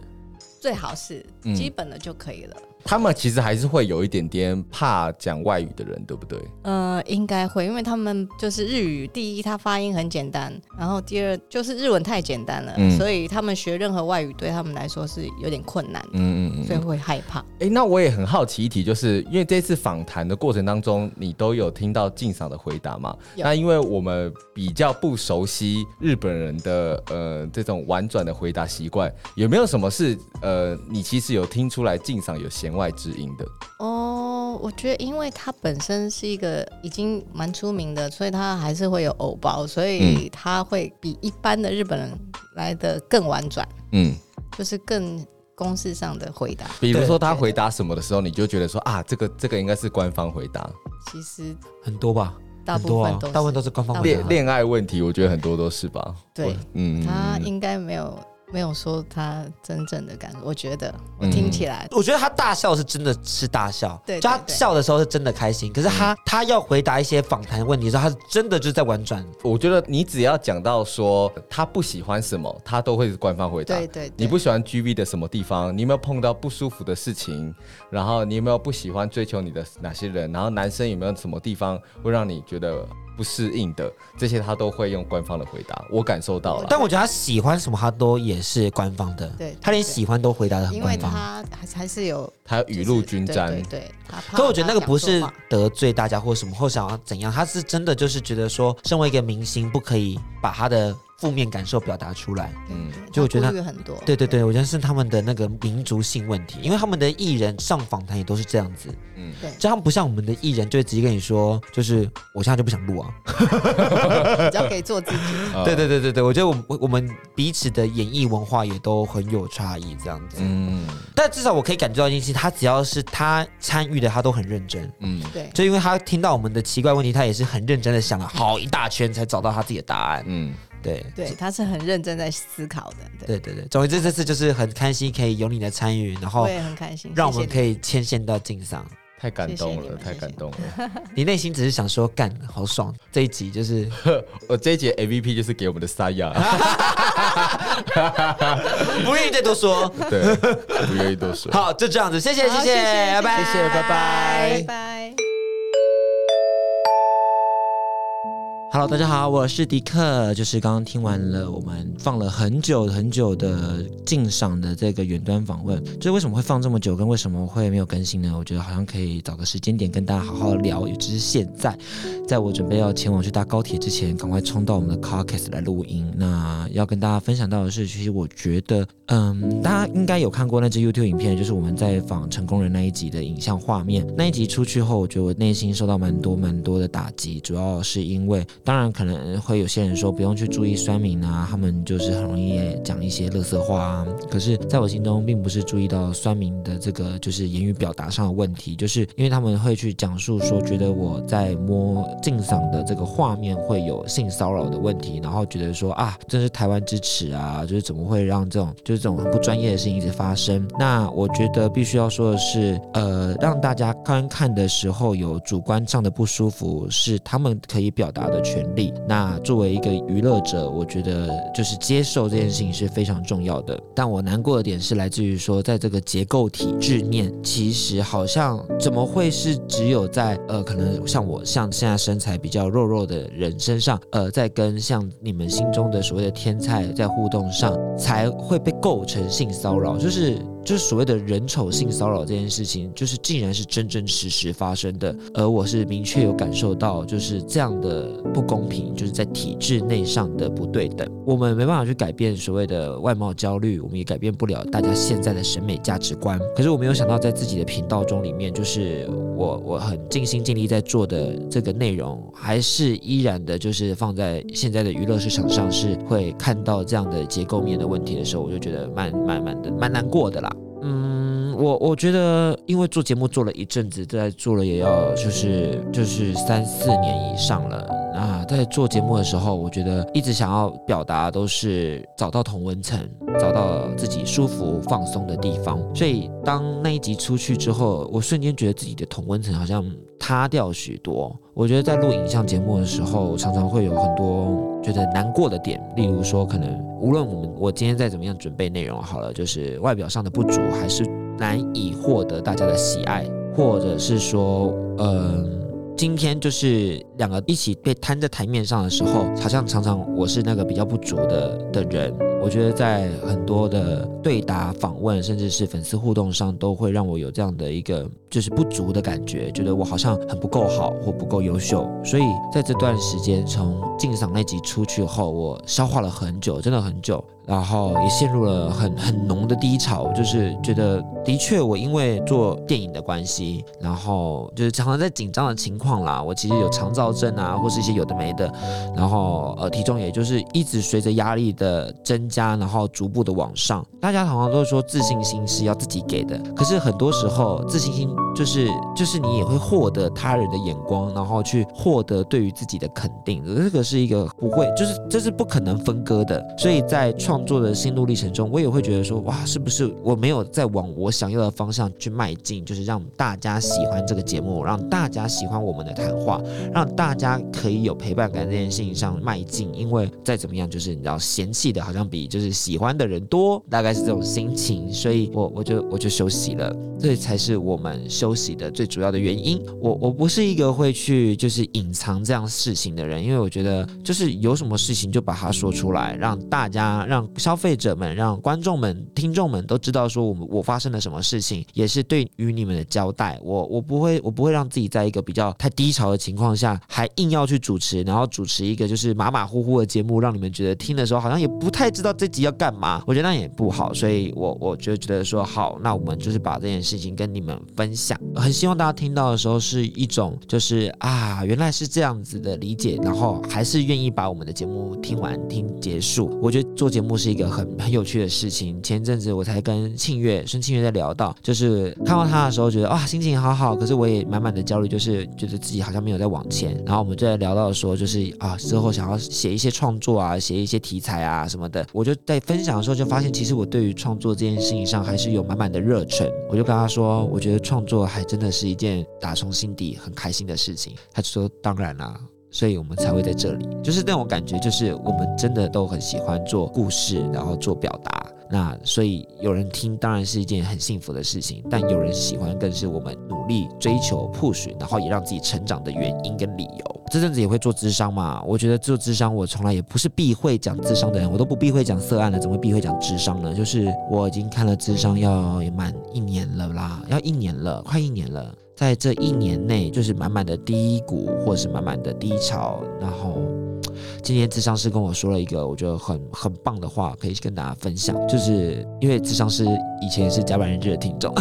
最好是基本的就可以了。他们其实还是会有一点点怕讲外语的人，对不对？呃，应该会，因为他们就是日语，第一，它发音很简单；然后第二，就是日文太简单了，所以他们学任何外语对他们来说是有点困难。嗯嗯嗯，所以会害怕。哎，那我也很好奇一题，就是因为这次访谈的过程当中，你都有听到敬赏的回答嘛？那因为我们比较不熟悉日本人的呃这种婉转的回答习惯，有没有什么事呃，你其实有听出来敬赏有显？弦外之音的哦，我觉得因为他本身是一个已经蛮出名的，所以他还是会有偶包，所以他会比一般的日本人来的更婉转，嗯，就是更公式上的回答。比如说他回答什么的时候，你就觉得说啊，这个这个应该是官方回答。其实很多吧，大部分大部分都是官方。恋恋爱问题，我觉得很多都是吧。对，嗯，他应该没有。没有说他真正的感受，我觉得我听起来，我觉得他大笑是真的是大笑，对，他笑的时候是真的开心。可是他他要回答一些访谈问题的时候，他是真的就是在婉转。我觉得你只要讲到说他不喜欢什么，他都会官方回答。对对，你不喜欢 G V 的什么地方？你有没有碰到不舒服的事情？然后你有没有不喜欢追求你的哪些人？然后男生有没有什么地方会让你觉得？不适应的这些，他都会用官方的回答，我感受到了。但我觉得他喜欢什么，他都也是官方的。对，他连喜欢都回答的很官方。因为他还还是有，他雨露均沾。对，可我觉得那个不是得罪大家或者什么，或想要怎样，他是真的就是觉得说，身为一个明星，不可以把他的。负面感受表达出来，嗯，就我觉得很多，对对对，我觉得是他们的那个民族性问题，因为他们的艺人上访谈也都是这样子，嗯，对，就他们不像我们的艺人，就直接跟你说，就是我现在就不想录啊，只 要可以做自己，对对对对对，我觉得我我我们彼此的演艺文化也都很有差异，这样子，嗯，但至少我可以感觉到一件事，他只要是他参与的，他都很认真，嗯，对，就因为他听到我们的奇怪问题，他也是很认真的想了好一大圈，才找到他自己的答案，嗯。对对，他是很认真在思考的。对对对，总之这次就是很开心，可以有你的参与，然后我很开心，让我们可以牵线到镜上，太感动了，太感动了。你内心只是想说干，好爽！这一集就是 我这一节 MVP 就是给我们的沙亚，不愿意再多说，对，不愿意多说。好，就这样子，谢谢谢谢，拜拜，谢谢拜拜拜拜。Hello，大家好，我是迪克。就是刚刚听完了我们放了很久很久的敬赏的这个远端访问，就是为什么会放这么久，跟为什么会没有更新呢？我觉得好像可以找个时间点跟大家好好聊，尤其是现在，在我准备要前往去搭高铁之前，赶快冲到我们的 c a r c a s s 来录音。那要跟大家分享到的是，其实我觉得，嗯，大家应该有看过那支 YouTube 影片，就是我们在访成功人那一集的影像画面。那一集出去后，我觉得我内心受到蛮多蛮多的打击，主要是因为。当然可能会有些人说不用去注意酸民啊，他们就是很容易讲一些垃圾话啊。可是在我心中，并不是注意到酸民的这个就是言语表达上的问题，就是因为他们会去讲述说，觉得我在摸镜嗓的这个画面会有性骚扰的问题，然后觉得说啊，这是台湾之耻啊，就是怎么会让这种就是这种很不专业的事情一直发生。那我觉得必须要说的是，呃，让大家观看的时候有主观上的不舒服，是他们可以表达的。权利。那作为一个娱乐者，我觉得就是接受这件事情是非常重要的。但我难过的点是来自于说，在这个结构体制面，其实好像怎么会是只有在呃，可能像我像现在身材比较弱弱的人身上，呃，在跟像你们心中的所谓的天才在互动上，才会被构成性骚扰，就是。就是所谓的人丑性骚扰这件事情，就是竟然是真真实实发生的，而我是明确有感受到，就是这样的不公平，就是在体制内上的不对等。我们没办法去改变所谓的外貌焦虑，我们也改变不了大家现在的审美价值观。可是我没有想到，在自己的频道中里面，就是我我很尽心尽力在做的这个内容，还是依然的，就是放在现在的娱乐市场上，是会看到这样的结构面的问题的时候，我就觉得蛮蛮蛮的蛮难过的啦。我我觉得，因为做节目做了一阵子，在做了也要就是就是三四年以上了啊。在做节目的时候，我觉得一直想要表达都是找到同温层，找到自己舒服放松的地方。所以当那一集出去之后，我瞬间觉得自己的同温层好像塌掉许多。我觉得在录影像节目的时候，常常会有很多觉得难过的点，例如说，可能无论我们我今天再怎么样准备内容好了，就是外表上的不足还是。难以获得大家的喜爱，或者是说，嗯，今天就是两个一起被摊在台面上的时候，好像常常我是那个比较不足的的人。我觉得在很多的。对答访问，甚至是粉丝互动上，都会让我有这样的一个就是不足的感觉，觉得我好像很不够好或不够优秀。所以在这段时间，从《镜赏》那集出去后，我消化了很久，真的很久，然后也陷入了很很浓的低潮，就是觉得的确我因为做电影的关系，然后就是常常在紧张的情况啦，我其实有肠燥症啊，或是一些有的没的，然后呃体重也就是一直随着压力的增加，然后逐步的往上。那大家常常都是说自信心是要自己给的，可是很多时候自信心就是就是你也会获得他人的眼光，然后去获得对于自己的肯定，这个是一个不会就是这是不可能分割的。所以在创作的心路历程中，我也会觉得说哇，是不是我没有在往我想要的方向去迈进？就是让大家喜欢这个节目，让大家喜欢我们的谈话，让大家可以有陪伴感这件事情上迈进。因为再怎么样，就是你知道嫌弃的好像比就是喜欢的人多，大概是。这种心情，所以我我就我就休息了，这才是我们休息的最主要的原因。我我不是一个会去就是隐藏这样事情的人，因为我觉得就是有什么事情就把它说出来，让大家让消费者们、让观众们、听众们都知道说我们我发生了什么事情，也是对于你们的交代。我我不会我不会让自己在一个比较太低潮的情况下，还硬要去主持，然后主持一个就是马马虎虎的节目，让你们觉得听的时候好像也不太知道这集要干嘛，我觉得那也不好。所以，我我就觉得说好，那我们就是把这件事情跟你们分享，很希望大家听到的时候是一种，就是啊，原来是这样子的理解，然后还是愿意把我们的节目听完听结束。我觉得做节目是一个很很有趣的事情。前阵子我才跟庆月孙庆月在聊到，就是看到他的时候，觉得哇，心情好好，可是我也满满的焦虑，就是觉得自己好像没有在往前。然后我们就在聊到说，就是啊，之后想要写一些创作啊，写一些题材啊什么的。我就在分享的时候就发现，其实我对。对于创作这件事情上还是有满满的热忱，我就跟他说，我觉得创作还真的是一件打从心底很开心的事情。他就说当然啦，所以我们才会在这里，就是那种感觉，就是我们真的都很喜欢做故事，然后做表达。那所以有人听当然是一件很幸福的事情，但有人喜欢更是我们努力追求 push，然后也让自己成长的原因跟理由。这阵子也会做智商嘛？我觉得做智商，我从来也不是避讳讲智商的人，我都不避讳讲色案了，怎么会避讳讲智商呢？就是我已经看了智商要满一年了啦，要一年了，快一年了。在这一年内，就是满满的低谷，或是满满的低潮，然后。今天智商师跟我说了一个我觉得很很棒的话，可以跟大家分享，就是因为智商师以前也是甲板日知的听众，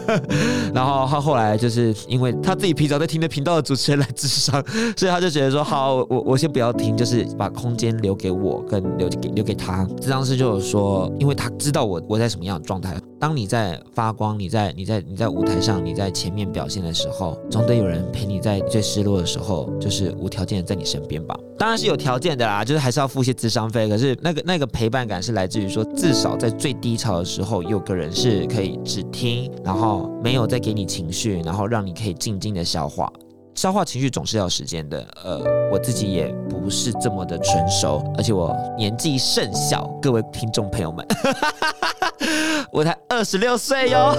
然后他后来就是因为他自己平常在听的频道的主持人来智商，所以他就觉得说好，我我先不要听，就是把空间留给我跟留给留给他。智商师就是说，因为他知道我我在什么样的状态，当你在发光，你在你在你在舞台上，你在前面表现的时候，总得有人陪你在最失落的时候，就是无条件在你身边吧。当然是有条。条件的啦，就是还是要付一些智商费。可是那个那个陪伴感是来自于说，至少在最低潮的时候，有个人是可以只听，然后没有再给你情绪，然后让你可以静静的消化。消化情绪总是要时间的。呃，我自己也不是这么的成熟，而且我年纪甚小，各位听众朋友们，我才二十六岁哟。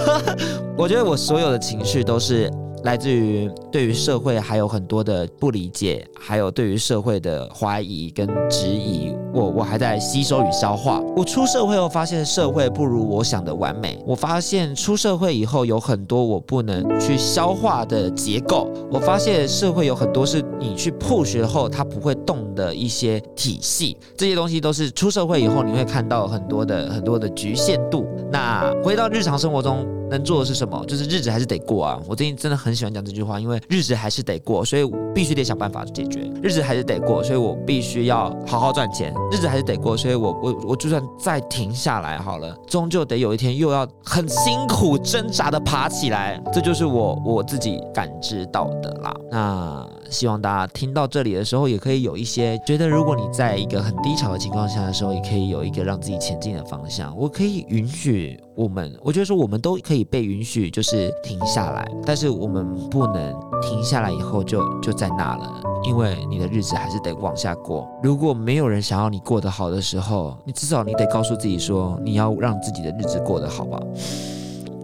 我觉得我所有的情绪都是。来自于对于社会还有很多的不理解，还有对于社会的怀疑跟质疑。我我还在吸收与消化。我出社会后发现社会不如我想的完美。我发现出社会以后有很多我不能去消化的结构。我发现社会有很多是你去破学后它不会动的一些体系。这些东西都是出社会以后你会看到很多的很多的局限度。那回到日常生活中。能做的是什么？就是日子还是得过啊！我最近真的很喜欢讲这句话，因为日子还是得过，所以必须得想办法解决。日子还是得过，所以我必须要好好赚钱。日子还是得过，所以我我我就算再停下来好了，终究得有一天又要很辛苦挣扎的爬起来。这就是我我自己感知到的啦。那希望大家听到这里的时候，也可以有一些觉得，如果你在一个很低潮的情况下的时候，也可以有一个让自己前进的方向。我可以允许。我们，我觉得说我们都可以被允许，就是停下来，但是我们不能停下来以后就就在那了，因为你的日子还是得往下过。如果没有人想要你过得好的时候，你至少你得告诉自己说，你要让自己的日子过得好吧。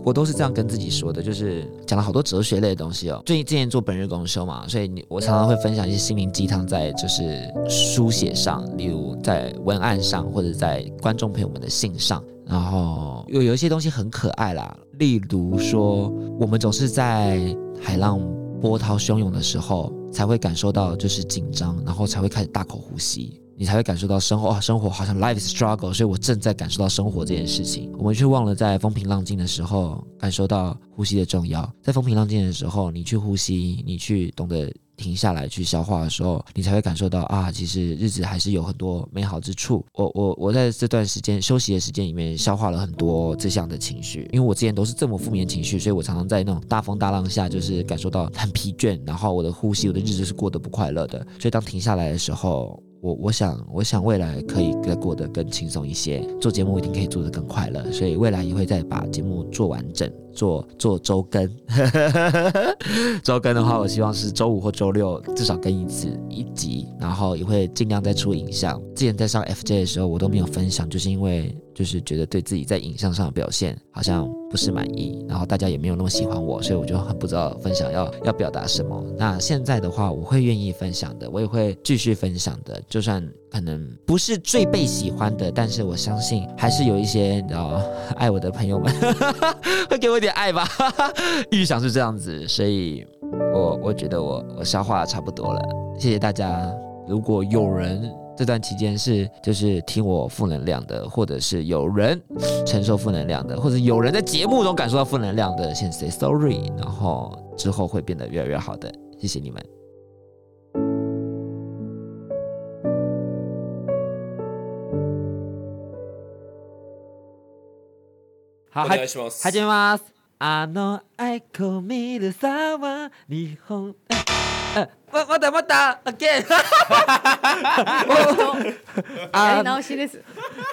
我都是这样跟自己说的，就是讲了好多哲学类的东西哦。最近之前做本日公修嘛，所以你我常常会分享一些心灵鸡汤在就是书写上，例如在文案上或者在观众朋友们的信上。然后有有一些东西很可爱啦，例如说，我们总是在海浪波涛汹涌的时候才会感受到就是紧张，然后才会开始大口呼吸，你才会感受到生活，生活好像 life is struggle，所以我正在感受到生活这件事情。我们却忘了在风平浪静的时候感受到呼吸的重要，在风平浪静的时候，你去呼吸，你去懂得。停下来去消化的时候，你才会感受到啊，其实日子还是有很多美好之处。我我我在这段时间休息的时间里面，消化了很多这项的情绪。因为我之前都是这么负面情绪，所以我常常在那种大风大浪下，就是感受到很疲倦，然后我的呼吸，我的日子是过得不快乐的。所以当停下来的时候，我我想我想未来可以再过得更轻松一些，做节目一定可以做得更快乐。所以未来也会再把节目做完整。做做周更，周更的话，我希望是周五或周六至少更一次一集，然后也会尽量再出影像。之前在上 FJ 的时候，我都没有分享，就是因为就是觉得对自己在影像上的表现好像不是满意，然后大家也没有那么喜欢我，所以我就很不知道分享要要表达什么。那现在的话，我会愿意分享的，我也会继续分享的，就算可能不是最被喜欢的，但是我相信还是有一些你知道爱我的朋友们 会给我。点爱吧，预想是这样子，所以我我觉得我我消化差不多了，谢谢大家。如果有人这段期间是就是听我负能量的，或者是有人承受负能量的，或者有人在节目中感受到负能量的，先 say sorry，然后之后会变得越来越好的，谢谢你们。お願いします始めますあのア愛こミルさんは日本ままだまだ、オッケーあ、直しです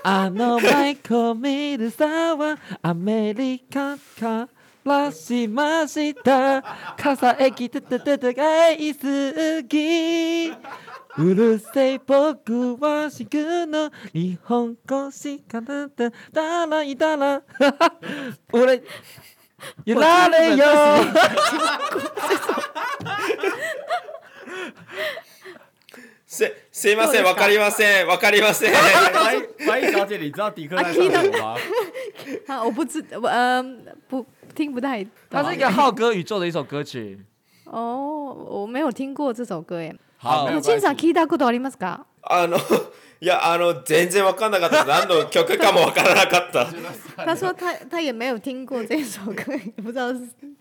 あの舞い込ミルさんはアメリカからしました 傘駅ててててがいすぎうるせい僕は死くの日本語しかなってだらいだら 俺やられよすすいませんわかりませんわかりません白小姐你知道迪克在唱什么吗啊我不知嗯不听不太它是 一个浩歌宇宙的一首歌曲哦我没有听过这首歌耶はい。陳さん聞いたことありますか？あの いやあの全然わかんなかった。何の曲かもわからなかった。他说他他也没有听过这首歌，也不知道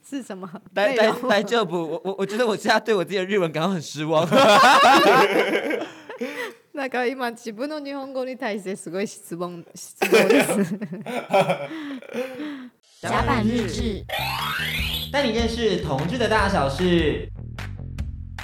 是什么。大大大丈夫？我我我觉得我现在对我自己的日文感到很失望。なんか今自分の日本語に対してすごい失望失望です。甲 板日志，带你认识同志的大小事。